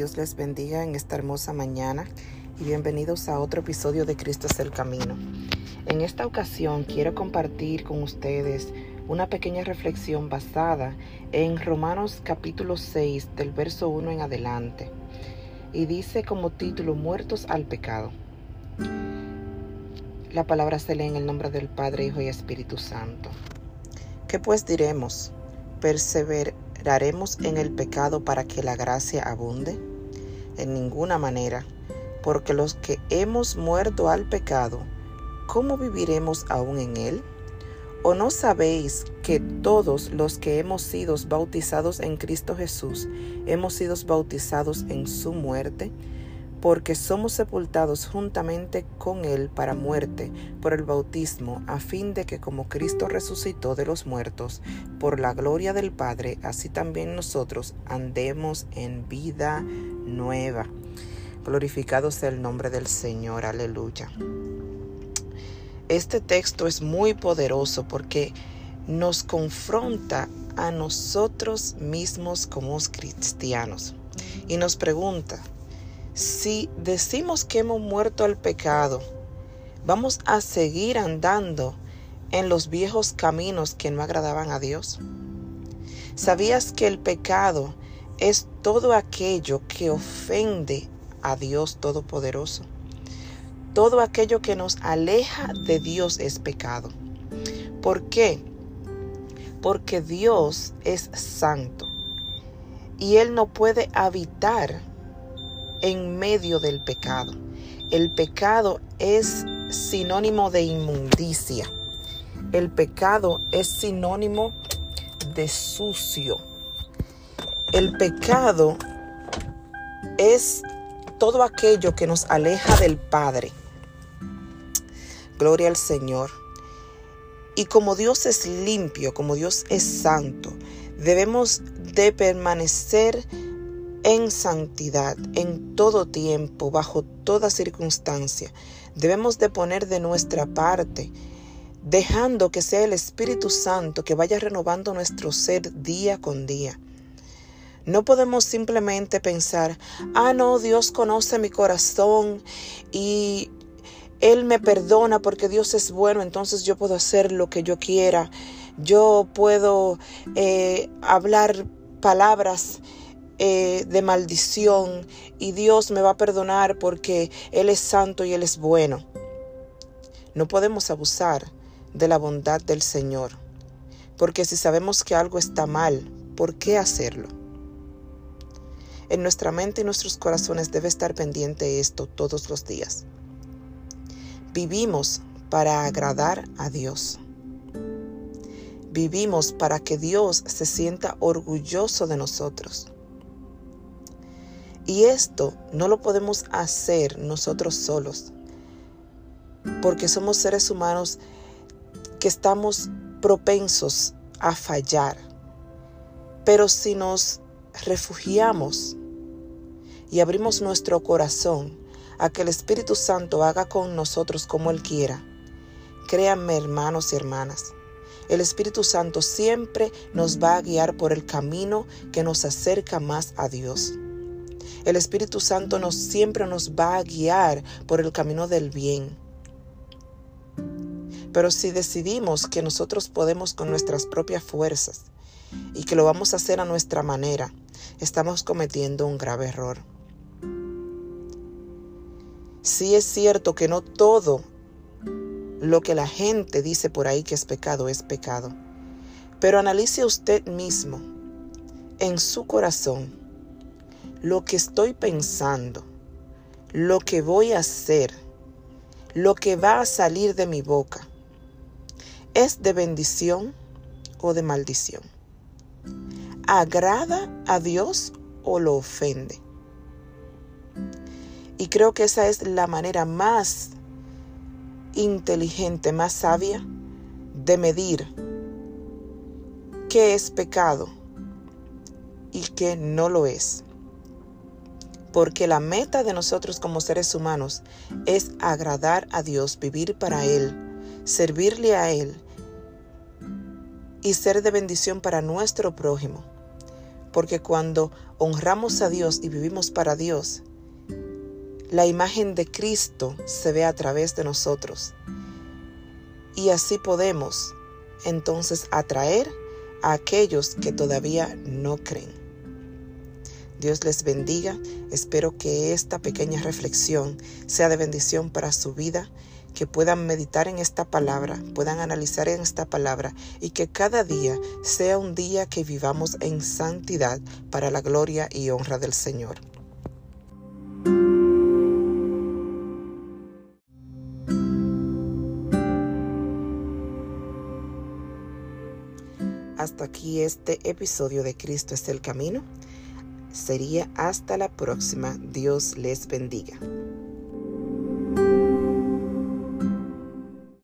Dios les bendiga en esta hermosa mañana y bienvenidos a otro episodio de Cristo es el Camino. En esta ocasión quiero compartir con ustedes una pequeña reflexión basada en Romanos capítulo 6 del verso 1 en adelante y dice como título Muertos al pecado. La palabra se lee en el nombre del Padre, Hijo y Espíritu Santo. ¿Qué pues diremos? ¿Perseveraremos en el pecado para que la gracia abunde? En ninguna manera, porque los que hemos muerto al pecado, ¿cómo viviremos aún en él? ¿O no sabéis que todos los que hemos sido bautizados en Cristo Jesús hemos sido bautizados en su muerte? Porque somos sepultados juntamente con Él para muerte por el bautismo, a fin de que como Cristo resucitó de los muertos, por la gloria del Padre, así también nosotros andemos en vida nueva. Glorificado sea el nombre del Señor, aleluya. Este texto es muy poderoso porque nos confronta a nosotros mismos como cristianos y nos pregunta, si decimos que hemos muerto al pecado, vamos a seguir andando en los viejos caminos que no agradaban a Dios. ¿Sabías que el pecado es todo aquello que ofende a Dios Todopoderoso? Todo aquello que nos aleja de Dios es pecado. ¿Por qué? Porque Dios es santo y Él no puede habitar en medio del pecado. El pecado es sinónimo de inmundicia. El pecado es sinónimo de sucio. El pecado es todo aquello que nos aleja del Padre. Gloria al Señor. Y como Dios es limpio, como Dios es santo, debemos de permanecer en santidad en todo tiempo, bajo toda circunstancia. Debemos de poner de nuestra parte, dejando que sea el Espíritu Santo que vaya renovando nuestro ser día con día. No podemos simplemente pensar, ah, no, Dios conoce mi corazón y Él me perdona porque Dios es bueno, entonces yo puedo hacer lo que yo quiera. Yo puedo eh, hablar palabras eh, de maldición y Dios me va a perdonar porque Él es santo y Él es bueno. No podemos abusar de la bondad del Señor, porque si sabemos que algo está mal, ¿por qué hacerlo? En nuestra mente y nuestros corazones debe estar pendiente esto todos los días. Vivimos para agradar a Dios. Vivimos para que Dios se sienta orgulloso de nosotros. Y esto no lo podemos hacer nosotros solos, porque somos seres humanos que estamos propensos a fallar. Pero si nos refugiamos y abrimos nuestro corazón a que el Espíritu Santo haga con nosotros como Él quiera, créanme hermanos y hermanas, el Espíritu Santo siempre nos va a guiar por el camino que nos acerca más a Dios. El Espíritu Santo nos siempre nos va a guiar por el camino del bien. Pero si decidimos que nosotros podemos con nuestras propias fuerzas y que lo vamos a hacer a nuestra manera, estamos cometiendo un grave error. Sí es cierto que no todo lo que la gente dice por ahí que es pecado es pecado, pero analice usted mismo en su corazón lo que estoy pensando, lo que voy a hacer, lo que va a salir de mi boca, ¿es de bendición o de maldición? ¿Agrada a Dios o lo ofende? Y creo que esa es la manera más inteligente, más sabia de medir qué es pecado y qué no lo es porque la meta de nosotros como seres humanos es agradar a Dios, vivir para Él, servirle a Él y ser de bendición para nuestro prójimo. porque cuando honramos a Dios y vivimos para Dios, la imagen de Cristo se ve a través de nosotros. Y así podemos entonces atraer a aquellos que todavía no creen. Dios les bendiga. Espero que esta pequeña reflexión sea de bendición para su vida, que puedan meditar en esta palabra, puedan analizar en esta palabra y que cada día sea un día que vivamos en santidad para la gloria y honra del Señor. Hasta aquí este episodio de Cristo es el Camino sería hasta la próxima. Dios les bendiga.